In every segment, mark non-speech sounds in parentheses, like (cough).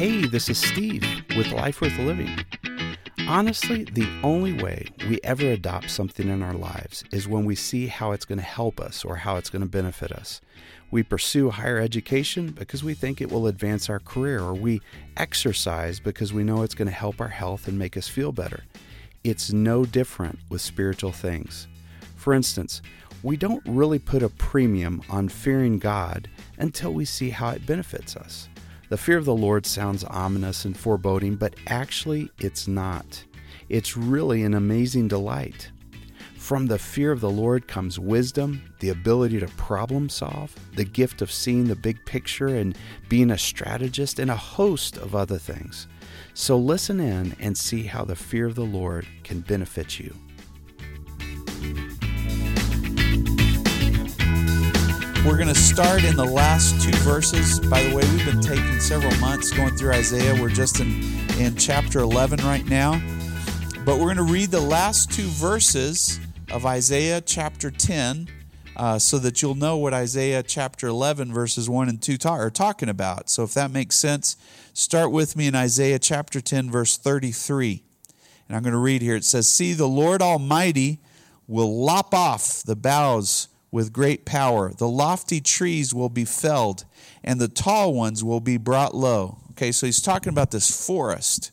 Hey, this is Steve with Life Worth Living. Honestly, the only way we ever adopt something in our lives is when we see how it's going to help us or how it's going to benefit us. We pursue higher education because we think it will advance our career, or we exercise because we know it's going to help our health and make us feel better. It's no different with spiritual things. For instance, we don't really put a premium on fearing God until we see how it benefits us. The fear of the Lord sounds ominous and foreboding, but actually it's not. It's really an amazing delight. From the fear of the Lord comes wisdom, the ability to problem solve, the gift of seeing the big picture and being a strategist, and a host of other things. So listen in and see how the fear of the Lord can benefit you. We're going to start in the last two verses. By the way, we've been taking several months going through Isaiah. We're just in, in chapter 11 right now. But we're going to read the last two verses of Isaiah chapter 10 uh, so that you'll know what Isaiah chapter 11, verses 1 and 2 ta- are talking about. So if that makes sense, start with me in Isaiah chapter 10, verse 33. And I'm going to read here. It says, See, the Lord Almighty will lop off the boughs with great power. The lofty trees will be felled, and the tall ones will be brought low. Okay, so he's talking about this forest.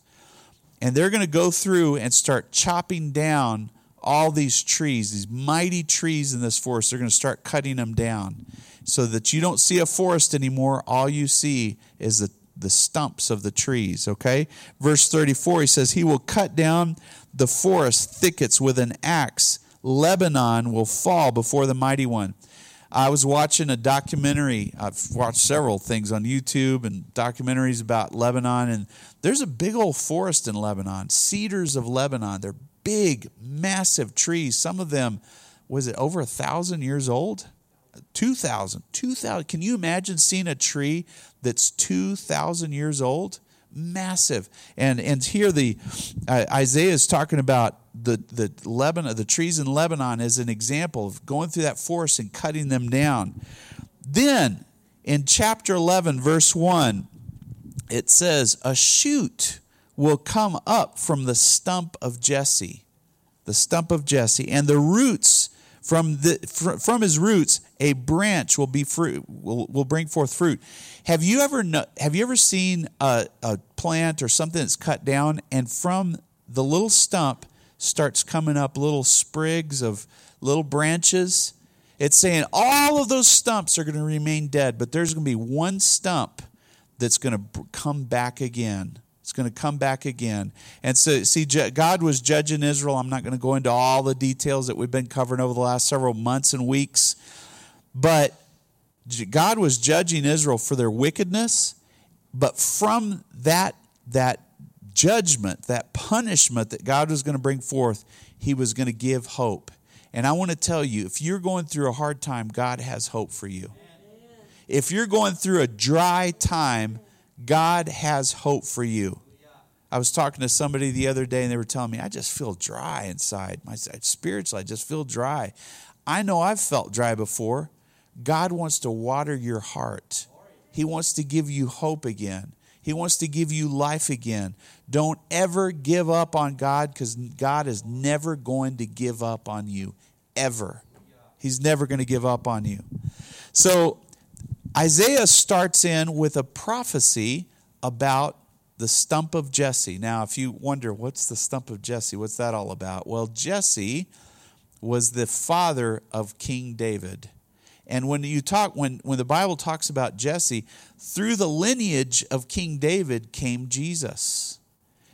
And they're going to go through and start chopping down all these trees, these mighty trees in this forest. They're going to start cutting them down so that you don't see a forest anymore. All you see is the, the stumps of the trees. Okay? Verse 34, he says, He will cut down the forest thickets with an axe Lebanon will fall before the mighty one. I was watching a documentary. I've watched several things on YouTube and documentaries about Lebanon, and there's a big old forest in Lebanon, cedars of Lebanon. They're big, massive trees. Some of them, was it over a thousand years old? 2,000. 2,000. Can you imagine seeing a tree that's 2,000 years old? Massive. And and here the uh, Isaiah is talking about the the Lebanon, the trees in Lebanon as an example of going through that forest and cutting them down. Then in chapter 11 verse 1 it says a shoot will come up from the stump of Jesse the stump of Jesse and the roots from the from his roots a branch will be fruit will, will bring forth fruit have you ever have you ever seen a, a plant or something that's cut down and from the little stump starts coming up little sprigs of little branches. It's saying all of those stumps are going to remain dead, but there's going to be one stump that's going to come back again. It's going to come back again. And so, see, God was judging Israel. I'm not going to go into all the details that we've been covering over the last several months and weeks, but God was judging Israel for their wickedness. But from that, that judgment, that punishment that God was going to bring forth, He was going to give hope. And I want to tell you if you're going through a hard time, God has hope for you. If you're going through a dry time, God has hope for you. I was talking to somebody the other day and they were telling me, I just feel dry inside. My spiritually, I just feel dry. I know I've felt dry before. God wants to water your heart. He wants to give you hope again. He wants to give you life again. Don't ever give up on God because God is never going to give up on you, ever. He's never going to give up on you. So Isaiah starts in with a prophecy about the stump of Jesse. Now, if you wonder, what's the stump of Jesse? What's that all about? Well, Jesse was the father of King David. And when you talk, when, when the Bible talks about Jesse, through the lineage of King David came Jesus.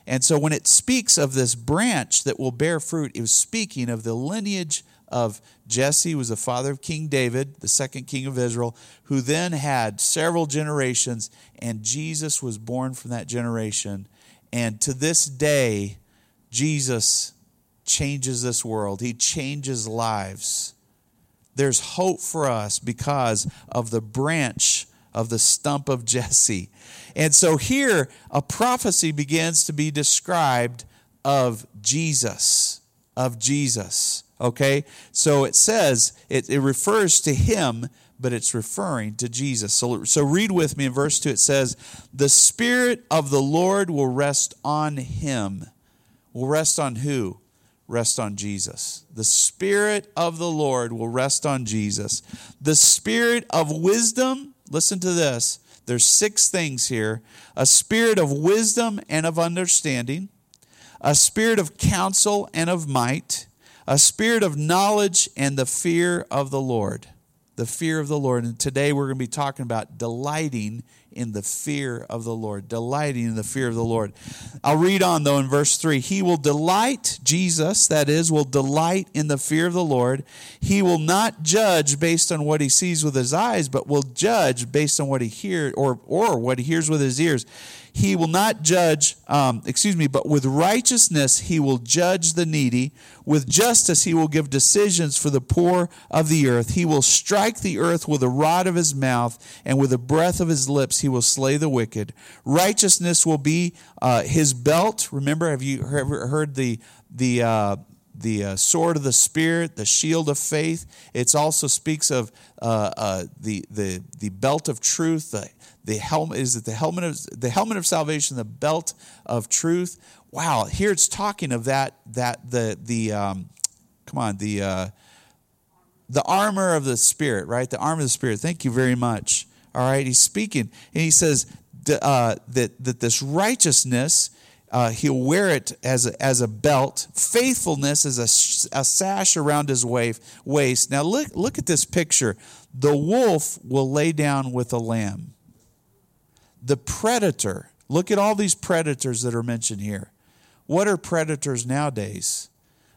And so when it speaks of this branch that will bear fruit, it was speaking of the lineage of Jesse, who was the father of King David, the second king of Israel, who then had several generations, and Jesus was born from that generation. And to this day, Jesus changes this world. He changes lives there's hope for us because of the branch of the stump of Jesse. And so here, a prophecy begins to be described of Jesus, of Jesus. Okay? So it says, it, it refers to him, but it's referring to Jesus. So, so read with me in verse 2. It says, The Spirit of the Lord will rest on him. Will rest on who? Rest on Jesus. The Spirit of the Lord will rest on Jesus. The Spirit of wisdom, listen to this. There's six things here a spirit of wisdom and of understanding, a spirit of counsel and of might, a spirit of knowledge and the fear of the Lord. The fear of the Lord. And today we're going to be talking about delighting in the fear of the Lord, delighting in the fear of the Lord. I'll read on though in verse 3. He will delight, Jesus, that is, will delight in the fear of the Lord. He will not judge based on what he sees with his eyes, but will judge based on what he hears or, or what he hears with his ears. He will not judge, um, excuse me, but with righteousness he will judge the needy. With justice he will give decisions for the poor of the earth. He will strike the earth with the rod of his mouth, and with the breath of his lips he will slay the wicked. Righteousness will be uh, his belt. Remember, have you ever heard the the uh, the uh, sword of the spirit, the shield of faith? It also speaks of uh, uh, the the the belt of truth, the the helmet is it the helmet of the helmet of salvation, the belt of truth. Wow, here it's talking of that that the the um, come on the uh, the armor of the spirit, right? The armor of the spirit. Thank you very much. All right, he's speaking and he says uh, that that this righteousness. Uh, he'll wear it as a, as a belt. Faithfulness is a, a sash around his waist. Now look look at this picture. The wolf will lay down with a lamb the predator. Look at all these predators that are mentioned here. What are predators nowadays?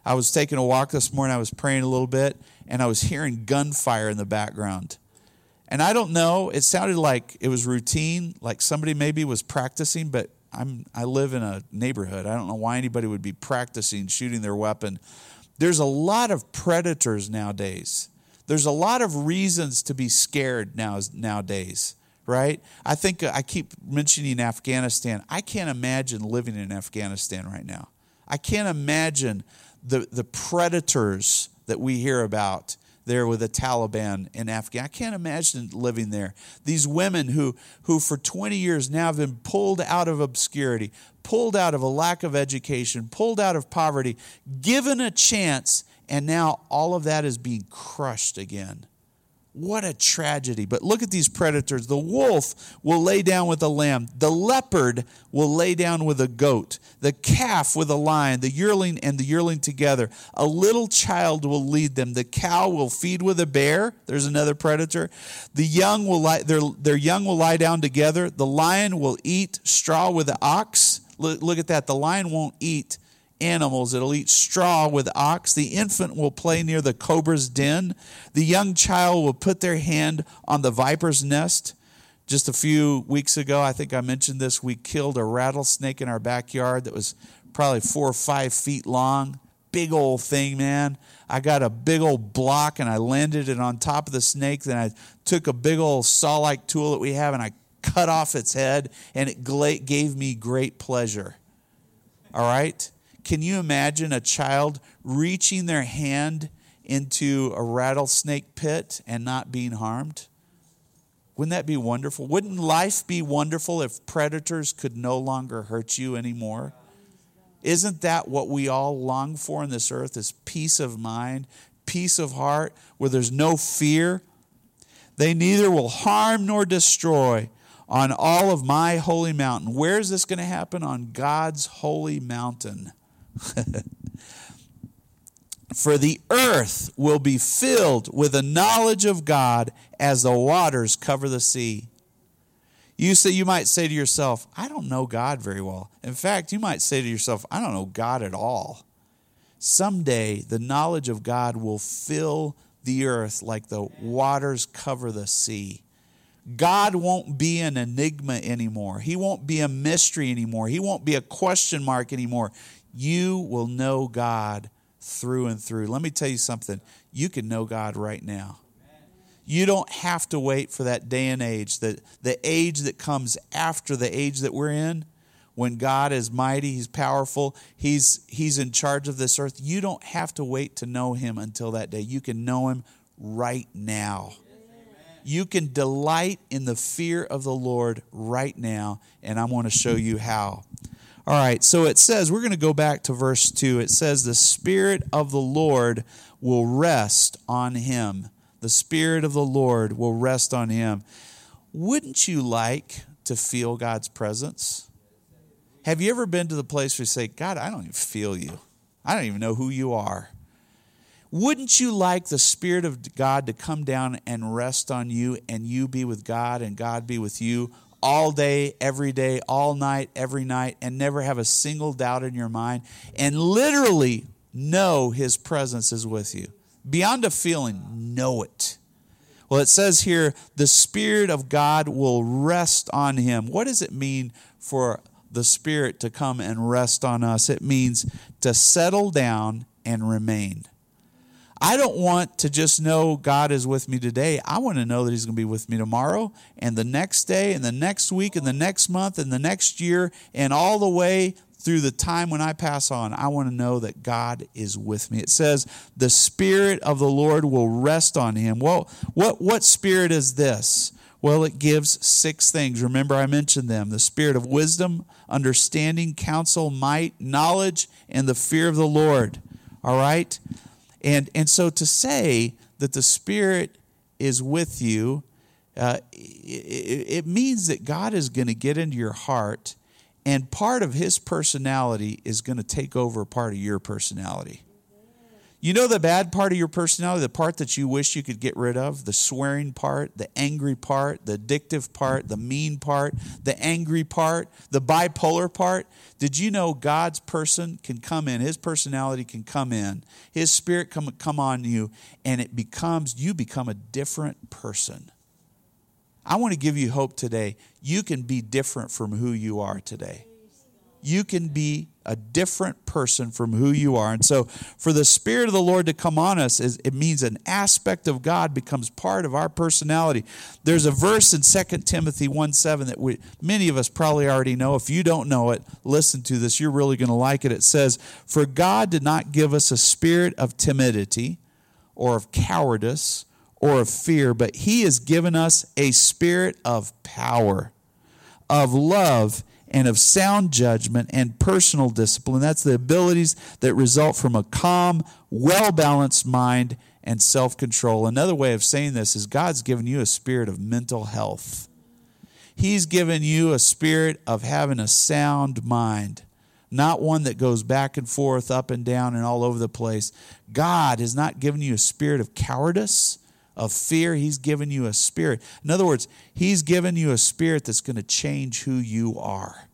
I was taking a walk this morning, I was praying a little bit, and I was hearing gunfire in the background. And I don't know, it sounded like it was routine, like somebody maybe was practicing, but I'm I live in a neighborhood. I don't know why anybody would be practicing shooting their weapon. There's a lot of predators nowadays. There's a lot of reasons to be scared now nowadays right? I think uh, I keep mentioning Afghanistan. I can't imagine living in Afghanistan right now. I can't imagine the, the predators that we hear about there with the Taliban in Afghanistan. I can't imagine living there. These women who, who for 20 years now have been pulled out of obscurity, pulled out of a lack of education, pulled out of poverty, given a chance, and now all of that is being crushed again. What a tragedy. But look at these predators. The wolf will lay down with a lamb. The leopard will lay down with a goat. The calf with a lion. The yearling and the yearling together. A little child will lead them. The cow will feed with a bear. There's another predator. The young will lie, their, their young will lie down together. The lion will eat straw with the ox. Look, look at that. The lion won't eat animals. It'll eat straw with ox. The infant will play near the cobra's den. The young child will put their hand on the viper's nest. Just a few weeks ago, I think I mentioned this, we killed a rattlesnake in our backyard that was probably four or five feet long. Big old thing, man. I got a big old block and I landed it on top of the snake. Then I took a big old saw like tool that we have and I cut off its head, and it gave me great pleasure. All right? Can you imagine a child reaching their hand into a rattlesnake pit and not being harmed? Wouldn't that be wonderful? Wouldn't life be wonderful if predators could no longer hurt you anymore? Isn't that what we all long for in this earth is peace of mind, peace of heart, where there's no fear? They neither will harm nor destroy on all of my holy mountain. Where is this going to happen? On God's holy mountain. (laughs) For the earth will be filled with the knowledge of God as the waters cover the sea. You say you might say to yourself, I don't know God very well. In fact, you might say to yourself, I don't know God at all. Someday the knowledge of God will fill the earth like the waters cover the sea. God won't be an enigma anymore. He won't be a mystery anymore. He won't be a question mark anymore you will know God through and through. Let me tell you something. You can know God right now. You don't have to wait for that day and age, the, the age that comes after the age that we're in, when God is mighty, He's powerful, He's, he's in charge of this earth. You don't have to wait to know Him until that day. You can know Him right now. You can delight in the fear of the Lord right now, and I want to show you how. All right, so it says, we're going to go back to verse 2. It says, The Spirit of the Lord will rest on him. The Spirit of the Lord will rest on him. Wouldn't you like to feel God's presence? Have you ever been to the place where you say, God, I don't even feel you? I don't even know who you are. Wouldn't you like the Spirit of God to come down and rest on you and you be with God and God be with you all day, every day, all night, every night, and never have a single doubt in your mind and literally know His presence is with you? Beyond a feeling, know it. Well, it says here, the Spirit of God will rest on him. What does it mean for the Spirit to come and rest on us. It means to settle down and remain. I don't want to just know God is with me today. I want to know that He's going to be with me tomorrow and the next day and the next week and the next month and the next year and all the way through the time when I pass on. I want to know that God is with me. It says, the Spirit of the Lord will rest on him. Well, what, what spirit is this? Well, it gives six things. Remember, I mentioned them the spirit of wisdom, understanding, counsel, might, knowledge, and the fear of the Lord. All right? And, and so to say that the Spirit is with you, uh, it, it means that God is going to get into your heart, and part of His personality is going to take over part of your personality. You know the bad part of your personality, the part that you wish you could get rid of, the swearing part, the angry part, the addictive part, the mean part, the angry part, the bipolar part. Did you know God's person can come in, his personality can come in, his spirit come come on you and it becomes you become a different person. I want to give you hope today. You can be different from who you are today. You can be a different person from who you are. And so, for the Spirit of the Lord to come on us, it means an aspect of God becomes part of our personality. There's a verse in 2 Timothy 1 7 that we, many of us probably already know. If you don't know it, listen to this. You're really going to like it. It says, For God did not give us a spirit of timidity or of cowardice or of fear, but He has given us a spirit of power, of love, and of sound judgment and personal discipline. That's the abilities that result from a calm, well balanced mind and self control. Another way of saying this is God's given you a spirit of mental health. He's given you a spirit of having a sound mind, not one that goes back and forth, up and down, and all over the place. God has not given you a spirit of cowardice of fear. He's given you a spirit. In other words, He's given you a spirit that's going to change who you are.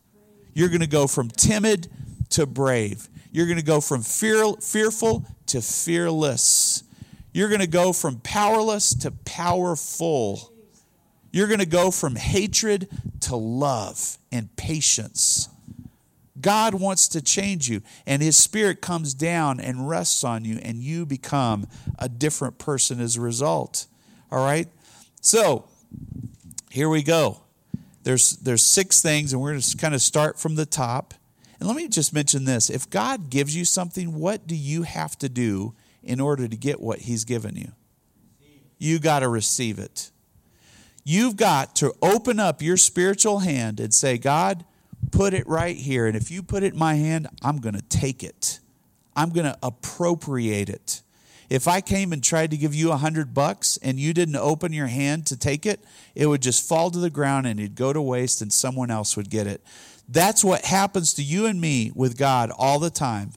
You're going to go from timid to brave. You're going to go from fear, fearful to fearless. You're going to go from powerless to powerful. You're going to go from hatred to love and patience. God wants to change you, and His Spirit comes down and rests on you, and you become a different person as a result. All right? So, here we go. There's, there's six things, and we're going to kind of start from the top. And let me just mention this if God gives you something, what do you have to do in order to get what He's given you? You got to receive it. You've got to open up your spiritual hand and say, God, put it right here. And if you put it in my hand, I'm going to take it. I'm going to appropriate it. If I came and tried to give you a hundred bucks and you didn't open your hand to take it, it would just fall to the ground and it'd go to waste and someone else would get it. That's what happens to you and me with God all the time.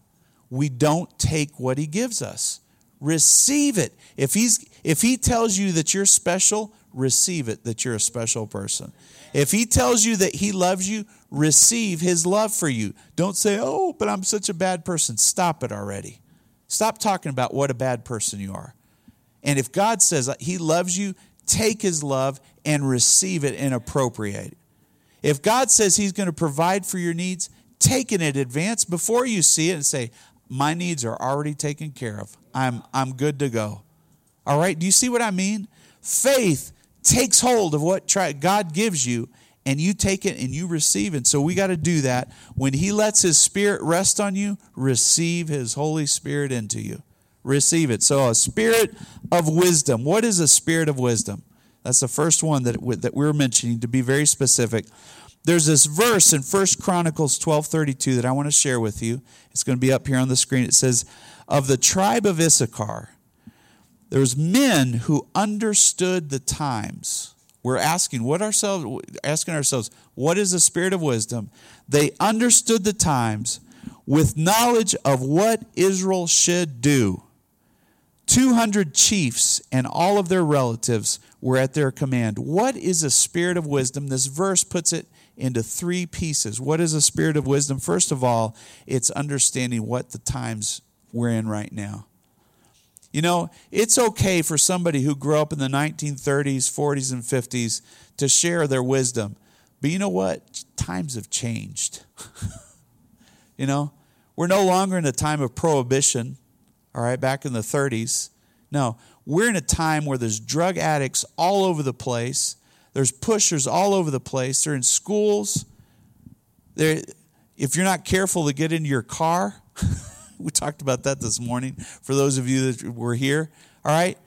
We don't take what he gives us. Receive it. If he's if he tells you that you're special, receive it that you're a special person. If he tells you that he loves you, receive his love for you. Don't say, "Oh, but I'm such a bad person." Stop it already. Stop talking about what a bad person you are. And if God says he loves you, take his love and receive it and appropriate it. If God says he's going to provide for your needs, take it in advance before you see it and say, My needs are already taken care of. I'm, I'm good to go. All right? Do you see what I mean? Faith takes hold of what God gives you and you take it and you receive it. So we got to do that. When He lets His Spirit rest on you, receive His Holy Spirit into you. Receive it. So, a spirit of wisdom. What is a spirit of wisdom? That's the first one that, that we're mentioning to be very specific. There's this verse in First Chronicles 12:32 that I want to share with you. It's going to be up here on the screen. It says, "Of the tribe of Issachar, there's men who understood the times." We're asking what ourselves asking ourselves, what is the spirit of wisdom? They understood the times with knowledge of what Israel should do. 200 chiefs and all of their relatives were at their command. What is a spirit of wisdom? This verse puts it into three pieces. What is a spirit of wisdom? First of all, it's understanding what the times we're in right now. You know, it's okay for somebody who grew up in the 1930s, 40s, and 50s to share their wisdom. But you know what? Times have changed. (laughs) you know, we're no longer in a time of prohibition all right, back in the 30s. No, we're in a time where there's drug addicts all over the place. There's pushers all over the place. They're in schools. They're, if you're not careful to get into your car, (laughs) (laughs) we talked about that this morning for those of you that were here. All right,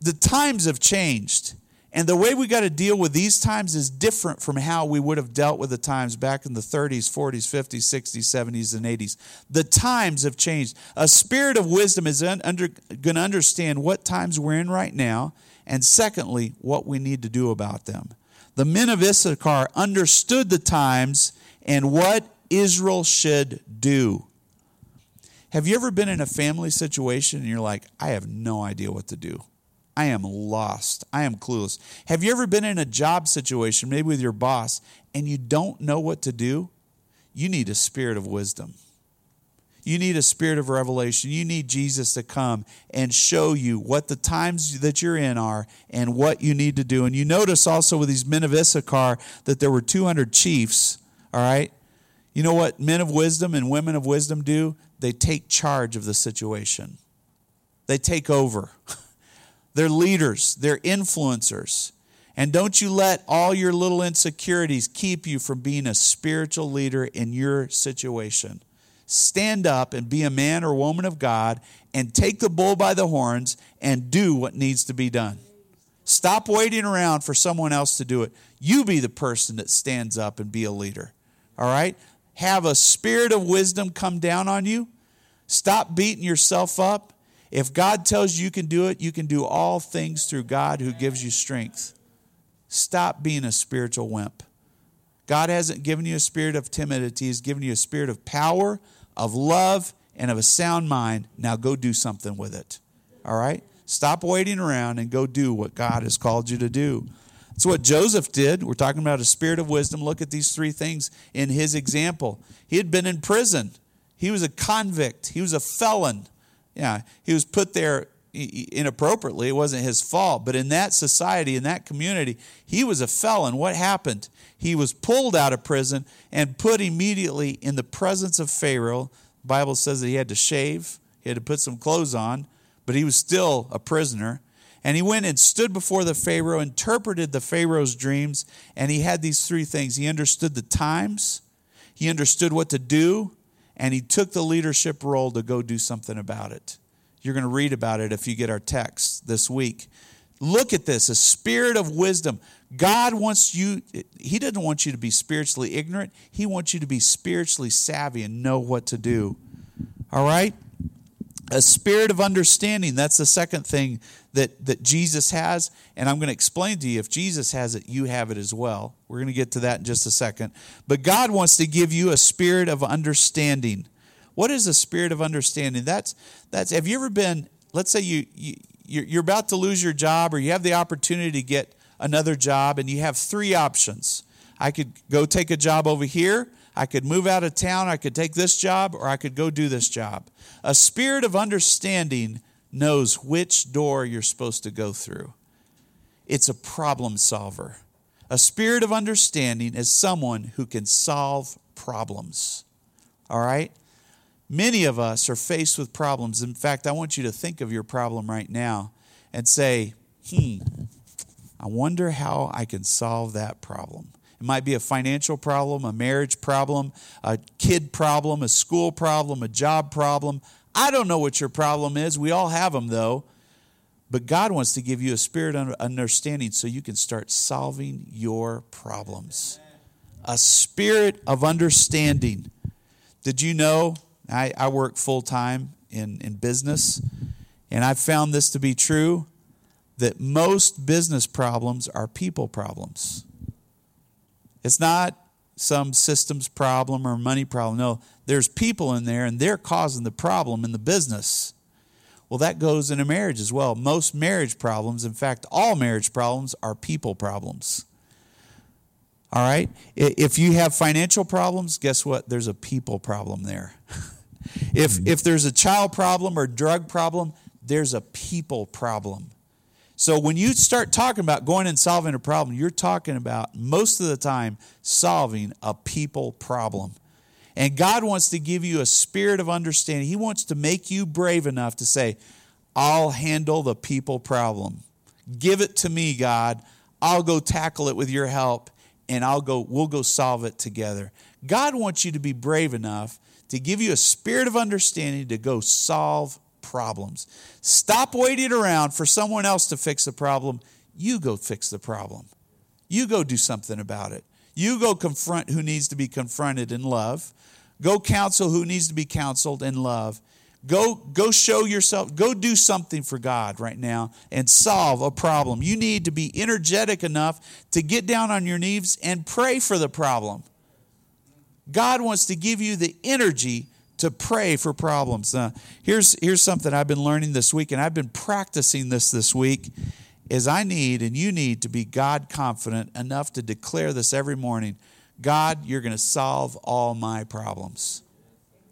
the times have changed. And the way we got to deal with these times is different from how we would have dealt with the times back in the 30s, 40s, 50s, 60s, 70s, and 80s. The times have changed. A spirit of wisdom is under, going to understand what times we're in right now, and secondly, what we need to do about them. The men of Issachar understood the times and what Israel should do. Have you ever been in a family situation and you're like, I have no idea what to do? I am lost. I am clueless. Have you ever been in a job situation, maybe with your boss, and you don't know what to do? You need a spirit of wisdom. You need a spirit of revelation. You need Jesus to come and show you what the times that you're in are and what you need to do. And you notice also with these men of Issachar that there were 200 chiefs, all right? You know what men of wisdom and women of wisdom do? They take charge of the situation, they take over. (laughs) They're leaders, they're influencers. And don't you let all your little insecurities keep you from being a spiritual leader in your situation. Stand up and be a man or woman of God and take the bull by the horns and do what needs to be done. Stop waiting around for someone else to do it. You be the person that stands up and be a leader. All right? Have a spirit of wisdom come down on you. Stop beating yourself up if God tells you you can do it, you can do all things through God who gives you strength. Stop being a spiritual wimp. God hasn't given you a spirit of timidity, He's given you a spirit of power, of love, and of a sound mind. Now go do something with it. All right? Stop waiting around and go do what God has called you to do. That's what Joseph did. We're talking about a spirit of wisdom. Look at these three things in his example. He had been in prison, he was a convict, he was a felon. Yeah, he was put there inappropriately. It wasn't his fault. But in that society, in that community, he was a felon. What happened? He was pulled out of prison and put immediately in the presence of Pharaoh. The Bible says that he had to shave, he had to put some clothes on, but he was still a prisoner. And he went and stood before the Pharaoh, interpreted the Pharaoh's dreams, and he had these three things. He understood the times, he understood what to do, and he took the leadership role to go do something about it. You're going to read about it if you get our text this week. Look at this a spirit of wisdom. God wants you, He doesn't want you to be spiritually ignorant. He wants you to be spiritually savvy and know what to do. All right? A spirit of understanding. That's the second thing that, that Jesus has. And I'm going to explain to you if Jesus has it, you have it as well. We're going to get to that in just a second. But God wants to give you a spirit of understanding. What is a spirit of understanding? That's, that's have you ever been, let's say you, you, you're about to lose your job or you have the opportunity to get another job and you have three options. I could go take a job over here. I could move out of town. I could take this job or I could go do this job. A spirit of understanding knows which door you're supposed to go through. It's a problem solver. A spirit of understanding is someone who can solve problems. All right? Many of us are faced with problems. In fact, I want you to think of your problem right now and say, hmm, I wonder how I can solve that problem. It might be a financial problem, a marriage problem, a kid problem, a school problem, a job problem, I don't know what your problem is. We all have them, though. But God wants to give you a spirit of understanding so you can start solving your problems. A spirit of understanding. Did you know I, I work full time in, in business, and I've found this to be true that most business problems are people problems. It's not some systems problem or money problem. No, there's people in there and they're causing the problem in the business. Well, that goes in a marriage as well. Most marriage problems, in fact, all marriage problems, are people problems. All right? If you have financial problems, guess what? There's a people problem there. (laughs) if, hmm. if there's a child problem or drug problem, there's a people problem. So when you start talking about going and solving a problem, you're talking about most of the time solving a people problem. And God wants to give you a spirit of understanding. He wants to make you brave enough to say, I'll handle the people problem. Give it to me, God. I'll go tackle it with your help and I'll go we'll go solve it together. God wants you to be brave enough to give you a spirit of understanding to go solve problems. Stop waiting around for someone else to fix the problem. You go fix the problem. You go do something about it. You go confront who needs to be confronted in love. Go counsel who needs to be counseled in love. Go, go show yourself, go do something for God right now and solve a problem. You need to be energetic enough to get down on your knees and pray for the problem. God wants to give you the energy to pray for problems. Here's, here's something I've been learning this week, and I've been practicing this this week, is I need and you need to be God confident enough to declare this every morning. God, you're going to solve all my problems.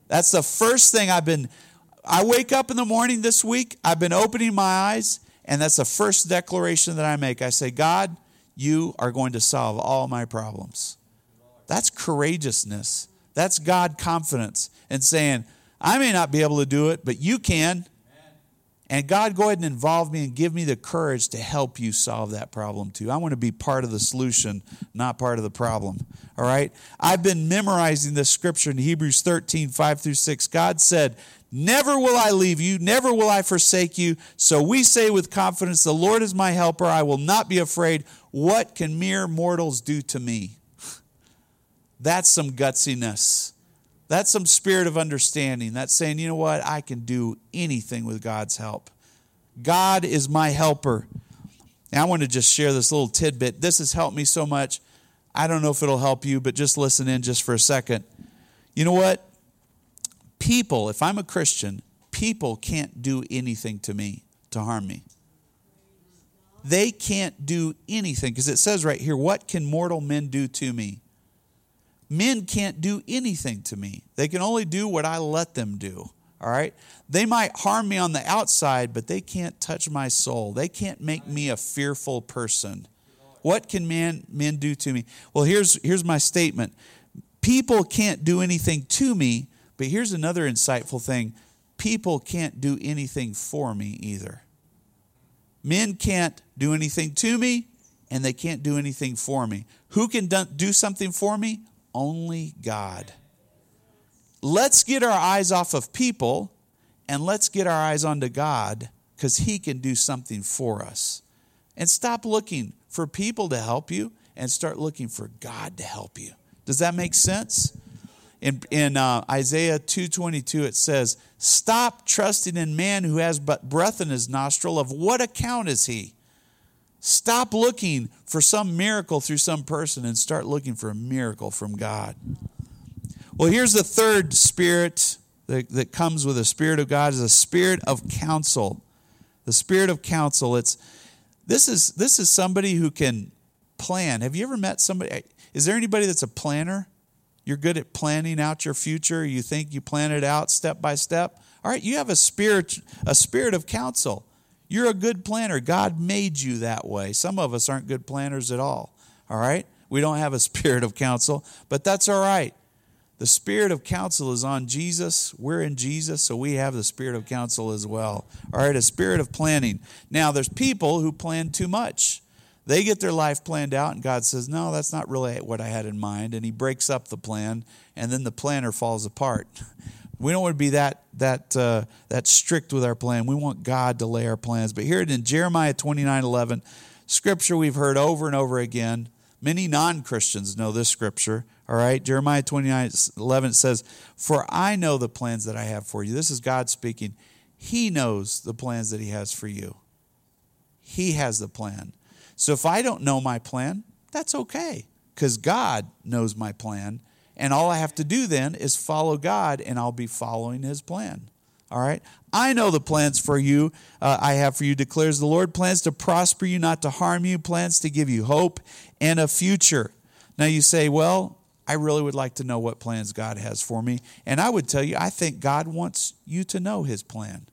That's the first thing I've been I wake up in the morning this week, I've been opening my eyes, and that's the first declaration that I make. I say, God, you are going to solve all my problems. That's courageousness. That's God confidence and saying, I may not be able to do it, but you can. And God, go ahead and involve me and give me the courage to help you solve that problem too. I want to be part of the solution, not part of the problem. All right? I've been memorizing this scripture in Hebrews 13, 5 through 6. God said, Never will I leave you, never will I forsake you. So we say with confidence, The Lord is my helper. I will not be afraid. What can mere mortals do to me? (laughs) That's some gutsiness. That's some spirit of understanding. That's saying, you know what? I can do anything with God's help. God is my helper. Now, I want to just share this little tidbit. This has helped me so much. I don't know if it'll help you, but just listen in just for a second. You know what? people, if I'm a Christian, people can't do anything to me to harm me. They can't do anything because it says right here, What can mortal men do to me? Men can't do anything to me. They can only do what I let them do. All right? They might harm me on the outside, but they can't touch my soul. They can't make me a fearful person. What can man, men do to me? Well, here's, here's my statement people can't do anything to me, but here's another insightful thing people can't do anything for me either. Men can't do anything to me, and they can't do anything for me. Who can do something for me? Only God. Let's get our eyes off of people and let's get our eyes onto God because He can do something for us. And stop looking for people to help you and start looking for God to help you. Does that make sense? in, in uh, Isaiah 2:22 it says, "Stop trusting in man who has but breath in his nostril. Of what account is he?" Stop looking for some miracle through some person and start looking for a miracle from God. Well, here's the third spirit that, that comes with the spirit of God is a spirit of counsel. The spirit of counsel. It's this is this is somebody who can plan. Have you ever met somebody? Is there anybody that's a planner? You're good at planning out your future. You think you plan it out step by step. All right, you have a spirit, a spirit of counsel. You're a good planner. God made you that way. Some of us aren't good planners at all. All right? We don't have a (laughs) spirit of counsel, but that's all right. The spirit of counsel is on Jesus. We're in Jesus, so we have the spirit of counsel as well. All right, a spirit of planning. Now, there's people who plan too much. They get their life planned out, and God says, No, that's not really what I had in mind. And He breaks up the plan, and then the planner falls apart. (laughs) We don't want to be that that uh, that strict with our plan. We want God to lay our plans. But here in Jeremiah 29 11, scripture we've heard over and over again. Many non Christians know this scripture. All right, Jeremiah 29 11 says, For I know the plans that I have for you. This is God speaking. He knows the plans that He has for you. He has the plan. So if I don't know my plan, that's okay because God knows my plan. And all I have to do then is follow God, and I'll be following His plan. All right? I know the plans for you uh, I have for you, declares the Lord plans to prosper you, not to harm you, plans to give you hope and a future. Now you say, well, I really would like to know what plans God has for me. And I would tell you, I think God wants you to know His plan.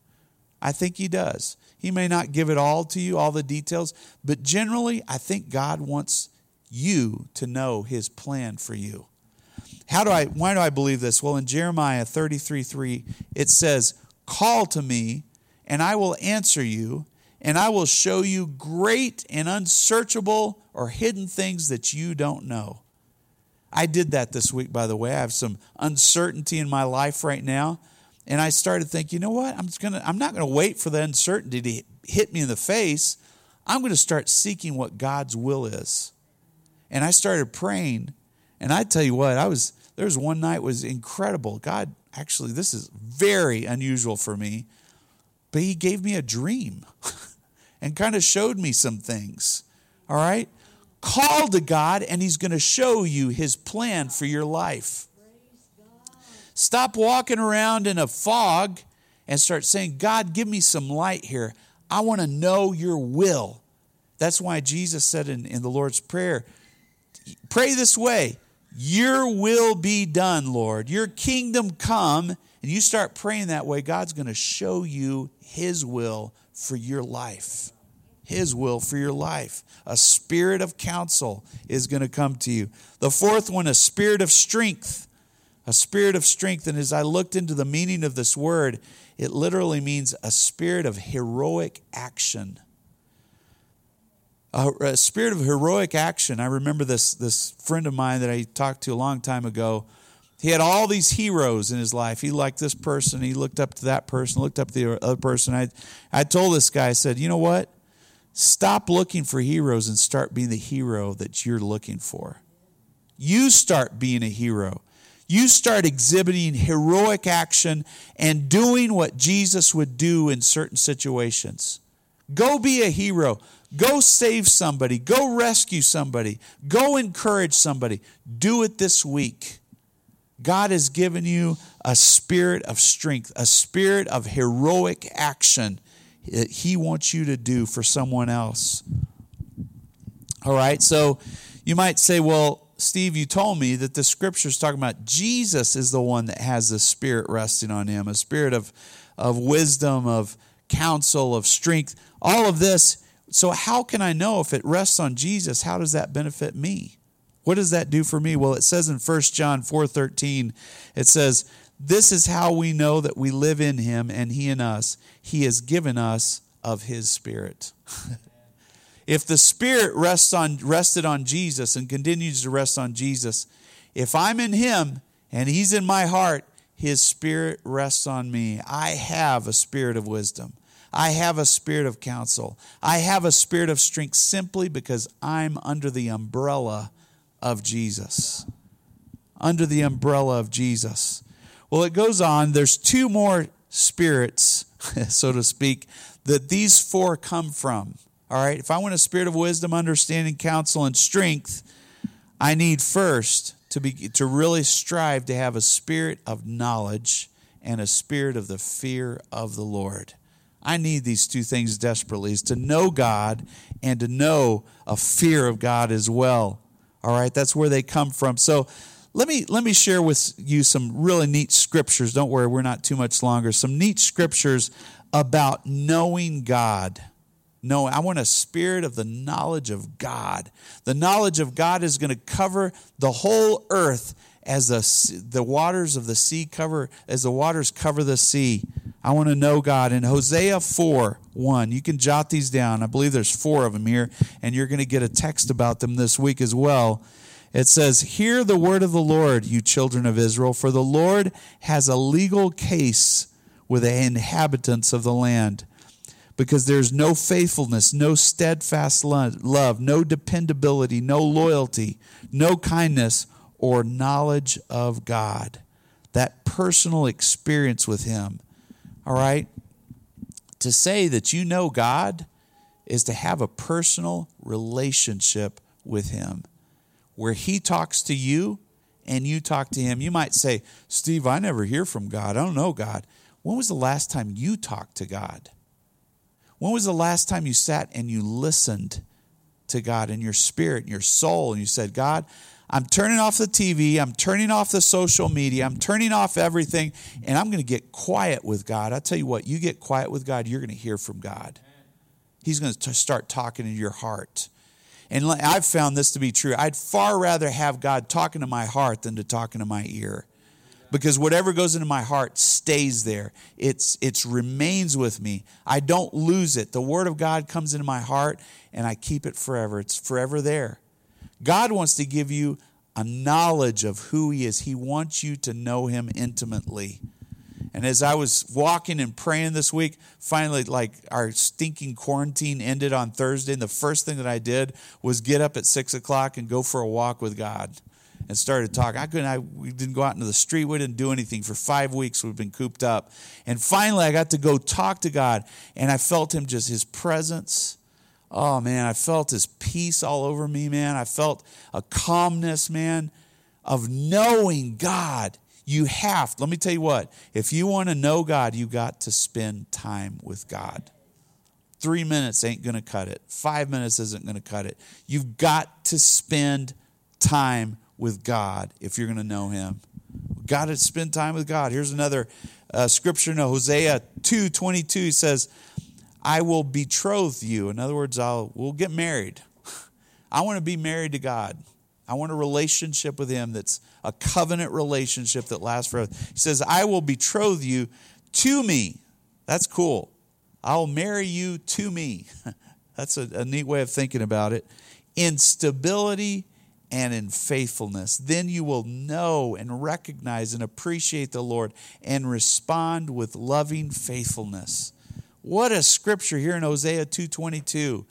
I think He does. He may not give it all to you, all the details, but generally, I think God wants you to know His plan for you. How do I, why do I believe this? Well, in Jeremiah 33 3, it says, Call to me, and I will answer you, and I will show you great and unsearchable or hidden things that you don't know. I did that this week, by the way. I have some uncertainty in my life right now. And I started thinking, you know what? I'm just gonna I'm not gonna wait for the uncertainty to hit me in the face. I'm gonna start seeking what God's will is. And I started praying. And I tell you what, I was there was one night was incredible. God, actually, this is very unusual for me, but He gave me a dream (laughs) and kind of showed me some things. All right? Call to God, and He's going to show you His plan for your life. Stop walking around in a fog and start saying, God, give me some light here. I want to know your will. That's why Jesus said in, in the Lord's Prayer, pray this way your will be done, Lord. Your kingdom come. And you start praying that way, God's going to show you His will for your life. His will for your life. A spirit of counsel is going to come to you. The fourth one, a spirit of strength. A spirit of strength. And as I looked into the meaning of this word, it literally means a spirit of heroic action a, a, spirit of heroic action. I remember this, this friend of mine that I talked to a long time ago. He had all these heroes in his life. He liked this person. He looked up to that person, looked up to the other person. I, I told this guy, I said, you know what? Stop looking for heroes and start being the hero that you're looking for. You start being a hero. You start exhibiting heroic action and doing what Jesus would do in certain situations. Go be a hero. Go save somebody. Go rescue somebody. Go encourage somebody. Do it this week. God has given you a spirit of strength, a spirit of heroic action that He wants you to do for someone else. All right, so you might say, well, Steve, you told me that the scripture is talking about Jesus is the one that has the spirit resting on him, a spirit of, of wisdom, of counsel, of strength. All of this so how can I know if it rests on Jesus? How does that benefit me? What does that do for me? Well, it says in 1 John 4:13, it says, "This is how we know that we live in him and he in us. He has given us of his spirit." (laughs) if the spirit rests on rested on Jesus and continues to rest on Jesus, if I'm in him and he's in my heart, his spirit rests on me. I have a spirit of wisdom. I have a spirit of counsel. I have a spirit of strength simply because I'm under the umbrella of Jesus. Under the umbrella of Jesus. Well, it goes on. There's two more spirits, (laughs) so to speak, that these four come from. All right. If I want a spirit of wisdom, understanding, counsel, and strength, I need first to be to really strive to have a spirit of knowledge and a spirit of the fear of the Lord. I need these two things desperately is to know God and to know a fear of God as well. All right, that's where they come from. So let me let me share with you some really neat scriptures. Don't worry, we're not too much longer. Some neat scriptures about knowing God. No, I want a spirit of the knowledge of God. The knowledge of God is going to cover the whole earth as the, the waters of the sea cover, as the waters cover the sea. I want to know God. In Hosea 4 1, you can jot these down. I believe there's four of them here, and you're going to get a text about them this week as well. It says, Hear the word of the Lord, you children of Israel, for the Lord has a legal case with the inhabitants of the land because there's no faithfulness, no steadfast love, no dependability, no loyalty, no kindness, or knowledge of God. That personal experience with Him. All right? To say that you know God is to have a personal relationship with Him where He talks to you and you talk to Him. You might say, Steve, I never hear from God. I don't know God. When was the last time you talked to God? When was the last time you sat and you listened to God in your spirit, in your soul, and you said, God, I'm turning off the TV, I'm turning off the social media, I'm turning off everything, and I'm going to get quiet with God. I tell you what, you get quiet with God, you're going to hear from God. He's going to start talking in your heart. And I've found this to be true. I'd far rather have God talking to my heart than to talking to my ear because whatever goes into my heart stays there. It's it's remains with me. I don't lose it. The word of God comes into my heart and I keep it forever. It's forever there. God wants to give you a knowledge of who he is. He wants you to know him intimately. And as I was walking and praying this week, finally, like our stinking quarantine ended on Thursday, and the first thing that I did was get up at six o'clock and go for a walk with God and started talking. I couldn't. I we didn't go out into the street. We didn't do anything for five weeks. We've been cooped up, and finally, I got to go talk to God, and I felt Him just His presence. Oh man, I felt His peace all over me, man. I felt a calmness, man, of knowing God. You have. Let me tell you what. If you want to know God, you got to spend time with God. Three minutes ain't going to cut it. Five minutes isn't going to cut it. You've got to spend time with God if you're going to know Him. Got to spend time with God. Here's another uh, scripture in Hosea 2 22. He says, I will betroth you. In other words, I'll, we'll get married. (laughs) I want to be married to God. I want a relationship with Him that's a covenant relationship that lasts forever. He says, I will betroth you to me. That's cool. I'll marry you to me. (laughs) That's a, a neat way of thinking about it. In stability and in faithfulness. Then you will know and recognize and appreciate the Lord and respond with loving faithfulness. What a scripture here in Hosea 2:22.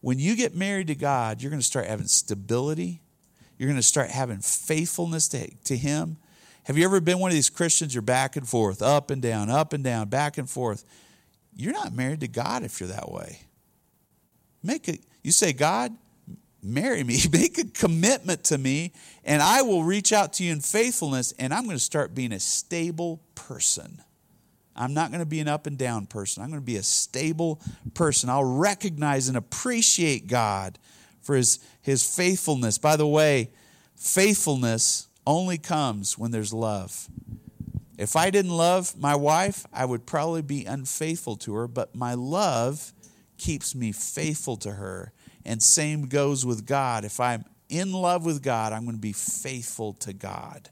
When you get married to God, you're going to start having stability. You're going to start having faithfulness to, to Him. Have you ever been one of these Christians? You're back and forth, up and down, up and down, back and forth. You're not married to God if you're that way. Make it. You say, God, marry me, (laughs) make a commitment to me, and I will reach out to you in faithfulness, and I'm going to start being a stable person. I'm not going to be an up and down person. I'm going to be a stable person. I'll recognize and appreciate God for his, his faithfulness. By the way, faithfulness only comes when there's love. If I didn't love my wife, I would probably be unfaithful to her, but my love keeps me faithful to her. And same goes with God. If I'm in love with God, I'm going to be faithful to God.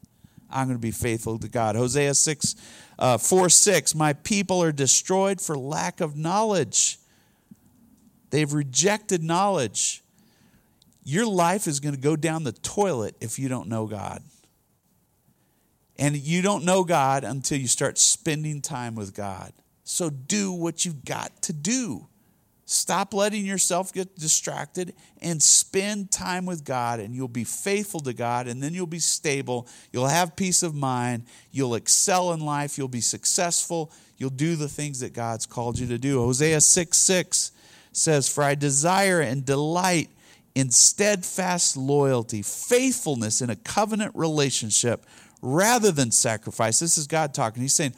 I'm going to be faithful to God. Hosea 6, uh, 4 6, my people are destroyed for lack of knowledge. They've rejected knowledge. Your life is going to go down the toilet if you don't know God. And you don't know God until you start spending time with God. So do what you've got to do. Stop letting yourself get distracted and spend time with God, and you'll be faithful to God, and then you'll be stable. You'll have peace of mind. You'll excel in life. You'll be successful. You'll do the things that God's called you to do. Hosea 6 6 says, For I desire and delight in steadfast loyalty, faithfulness in a covenant relationship rather than sacrifice. This is God talking. He's saying,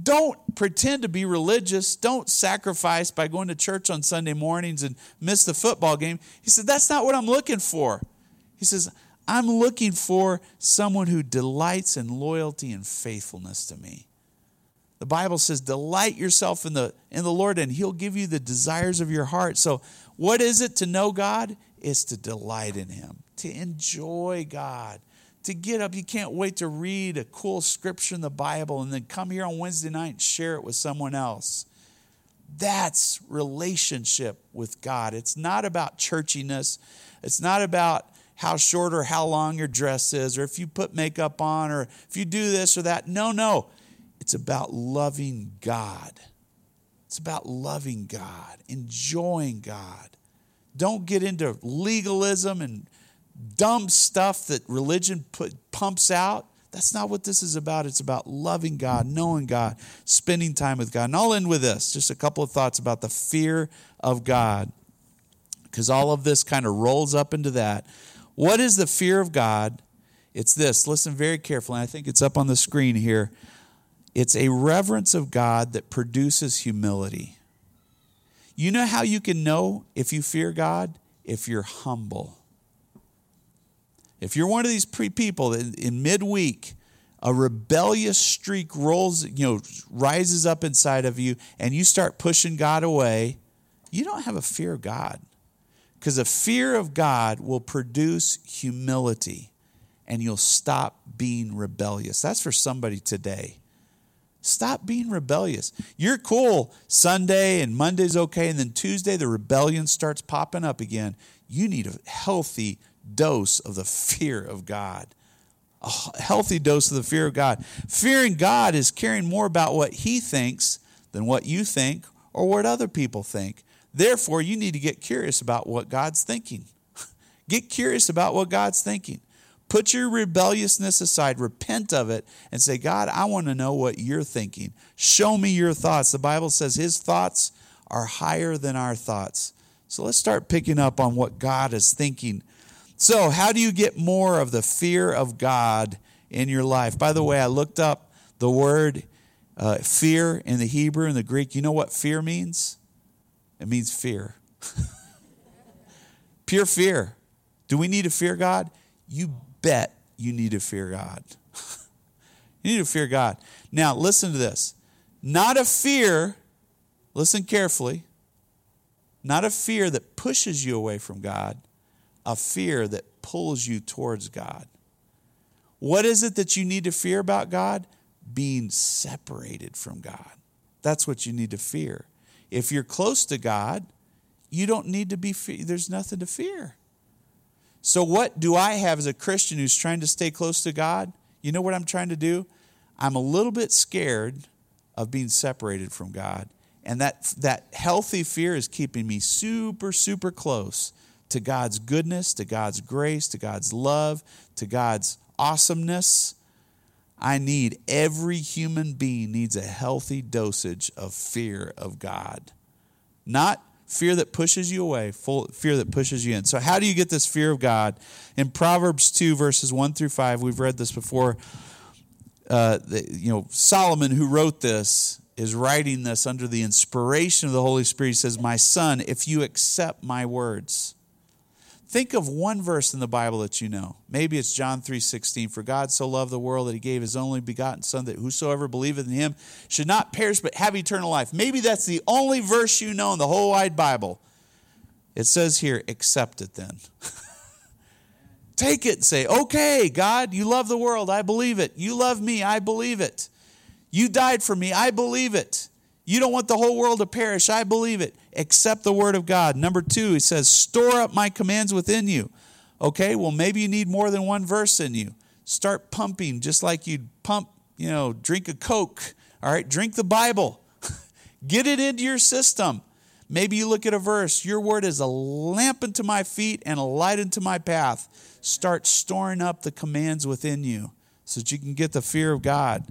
don't pretend to be religious. Don't sacrifice by going to church on Sunday mornings and miss the football game. He said, That's not what I'm looking for. He says, I'm looking for someone who delights in loyalty and faithfulness to me. The Bible says, delight yourself in the, in the Lord, and He'll give you the desires of your heart. So, what is it to know God? Is to delight in Him, to enjoy God, to get up. You can't wait to read a cool scripture in the Bible and then come here on Wednesday night and share it with someone else. That's relationship with God. It's not about churchiness. It's not about how short or how long your dress is, or if you put makeup on, or if you do this or that. No, no. It's about loving God. It's about loving God, enjoying God. Don't get into legalism and dumb stuff that religion put, pumps out. That's not what this is about. It's about loving God, knowing God, spending time with God. And I'll end with this just a couple of thoughts about the fear of God, because all of this kind of rolls up into that. What is the fear of God? It's this. Listen very carefully. I think it's up on the screen here. It's a reverence of God that produces humility. You know how you can know if you fear God? If you're humble. If you're one of these pre people that in midweek, a rebellious streak rolls, you know, rises up inside of you, and you start pushing God away, you don't have a fear of God. Because a fear of God will produce humility and you'll stop being rebellious. That's for somebody today. Stop being rebellious. You're cool Sunday and Monday's okay, and then Tuesday the rebellion starts popping up again. You need a healthy dose of the fear of God. A healthy dose of the fear of God. Fearing God is caring more about what He thinks than what you think or what other people think. Therefore, you need to get curious about what God's thinking. (laughs) get curious about what God's thinking. Put your rebelliousness aside, repent of it, and say, God, I want to know what you're thinking. Show me your thoughts. The Bible says His thoughts are higher than our thoughts. So let's start picking up on what God is thinking so, how do you get more of the fear of God in your life? By the way, I looked up the word uh, fear in the Hebrew and the Greek. You know what fear means? It means fear. (laughs) Pure fear. Do we need to fear God? You bet you need to fear God. (laughs) you need to fear God. Now, listen to this. Not a fear, listen carefully, not a fear that pushes you away from God a fear that pulls you towards God. What is it that you need to fear about God? Being separated from God. That's what you need to fear. If you're close to God, you don't need to be, there's nothing to fear. So, what do I have as a Christian who's trying to stay close to God? You know what I'm trying to do? I'm a little bit scared of being separated from God. And that, that healthy fear is keeping me super, super close to God's goodness, to God's grace, to God's love, to God's awesomeness. I need every human being needs a healthy dosage of fear of God. Not fear that pushes you away, full fear that pushes you in. So how do you get this fear of God? In Proverbs 2 verses 1 through 5, we've read this before. Uh, the, you know, Solomon who wrote this is writing this under the inspiration of the Holy Spirit. He says, "My son, if you accept my words, Think of one verse in the Bible that you know. Maybe it's John 3:16, for God so loved the world that he gave his only begotten son that whosoever believeth in him should not perish but have eternal life. Maybe that's the only verse you know in the whole wide Bible. It says here, accept it then. (laughs) Take it and say, "Okay, God, you love the world. I believe it. You love me. I believe it. You died for me. I believe it." You don't want the whole world to perish. I believe it. Accept the word of God. Number two, he says, store up my commands within you. Okay, well, maybe you need more than one verse in you. Start pumping just like you'd pump, you know, drink a Coke. All right, drink the Bible. (laughs) Get it into your system. Maybe you look at a verse, your word is a lamp unto my feet and a light unto my path. Start storing up the commands within you so that you can get the fear of God.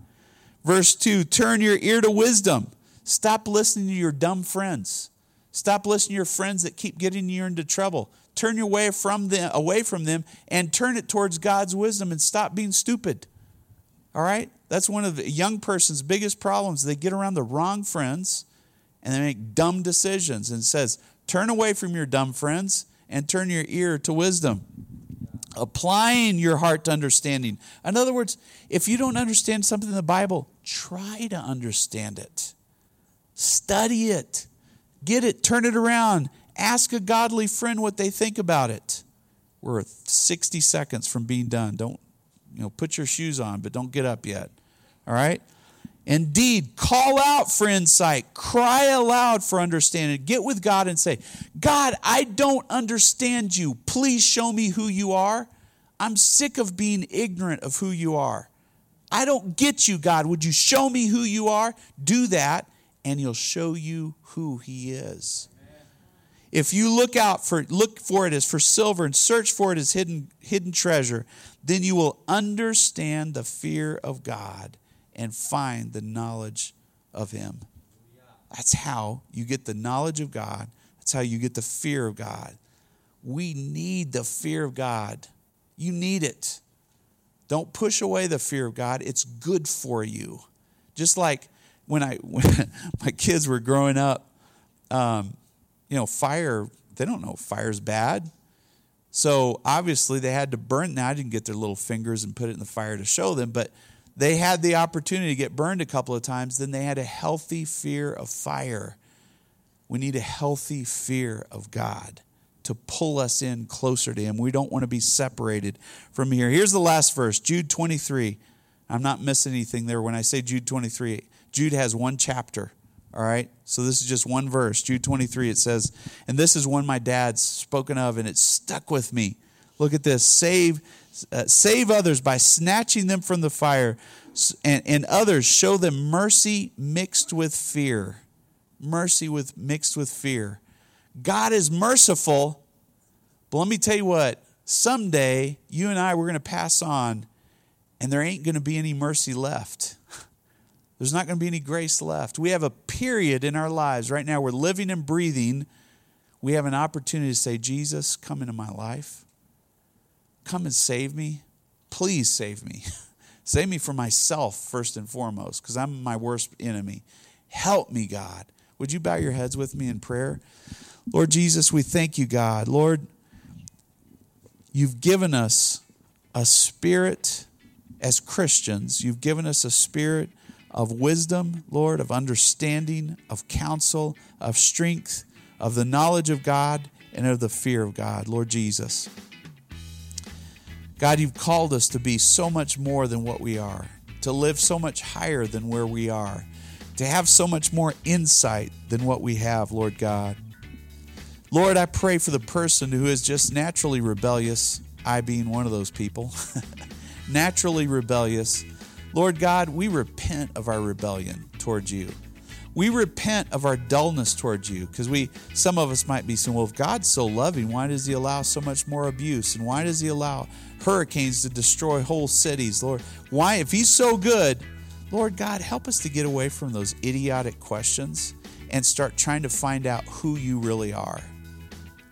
Verse 2 Turn your ear to wisdom Stop listening to your dumb friends. Stop listening to your friends that keep getting you into trouble. Turn your way from them, away from them and turn it towards God's wisdom and stop being stupid. All right? That's one of the young person's biggest problems. They get around the wrong friends and they make dumb decisions and says, "Turn away from your dumb friends and turn your ear to wisdom." Applying your heart to understanding. In other words, if you don't understand something in the Bible, try to understand it. Study it, get it, turn it around. Ask a godly friend what they think about it. We're 60 seconds from being done. Don't, you know, put your shoes on, but don't get up yet. All right? Indeed, call out for insight, cry aloud for understanding. Get with God and say, God, I don't understand you. Please show me who you are. I'm sick of being ignorant of who you are. I don't get you, God. Would you show me who you are? Do that, and He'll show you who He is. If you look out for look for it as for silver and search for it as hidden hidden treasure, then you will understand the fear of God and find the knowledge of him. That's how you get the knowledge of God. That's how you get the fear of God. We need the fear of God. You need it. Don't push away the fear of God. It's good for you. Just like when I (laughs) when my kids were growing up, um, you know, fire, they don't know fire's bad. So obviously they had to burn. Now I didn't get their little fingers and put it in the fire to show them, but they had the opportunity to get burned a couple of times. Then they had a healthy fear of fire. We need a healthy fear of God to pull us in closer to Him. We don't want to be separated from here. Here's the last verse, Jude 23. I'm not missing anything there when I say Jude 23. Jude has one chapter. All right. So this is just one verse, Jude 23. It says, and this is one my dad's spoken of, and it stuck with me. Look at this: save, uh, save others by snatching them from the fire, and, and others show them mercy mixed with fear. Mercy with mixed with fear. God is merciful, but let me tell you what. Someday you and I we're going to pass on, and there ain't going to be any mercy left. There's not going to be any grace left. We have a period in our lives right now. We're living and breathing. We have an opportunity to say, Jesus, come into my life. Come and save me. Please save me. (laughs) save me for myself, first and foremost, because I'm my worst enemy. Help me, God. Would you bow your heads with me in prayer? Lord Jesus, we thank you, God. Lord, you've given us a spirit as Christians, you've given us a spirit of wisdom, Lord, of understanding, of counsel, of strength, of the knowledge of God, and of the fear of God, Lord Jesus. God, you've called us to be so much more than what we are, to live so much higher than where we are, to have so much more insight than what we have, Lord God. Lord, I pray for the person who is just naturally rebellious, I being one of those people, (laughs) naturally rebellious Lord God, we repent of our rebellion towards you. We repent of our dullness towards you because we some of us might be saying, well, if God's so loving, why does he allow so much more abuse? And why does he allow hurricanes to destroy whole cities? Lord, why if he's so good, Lord God, help us to get away from those idiotic questions and start trying to find out who you really are.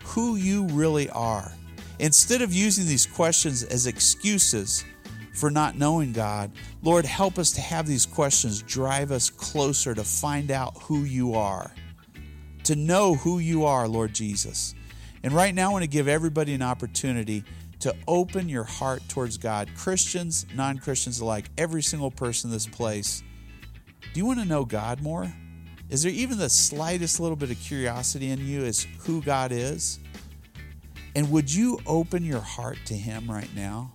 Who you really are. Instead of using these questions as excuses for not knowing God. Lord, help us to have these questions drive us closer to find out who you are, to know who you are, Lord Jesus. And right now, I want to give everybody an opportunity to open your heart towards God, Christians, non Christians alike, every single person in this place. Do you want to know God more? Is there even the slightest little bit of curiosity in you as who God is? And would you open your heart to Him right now?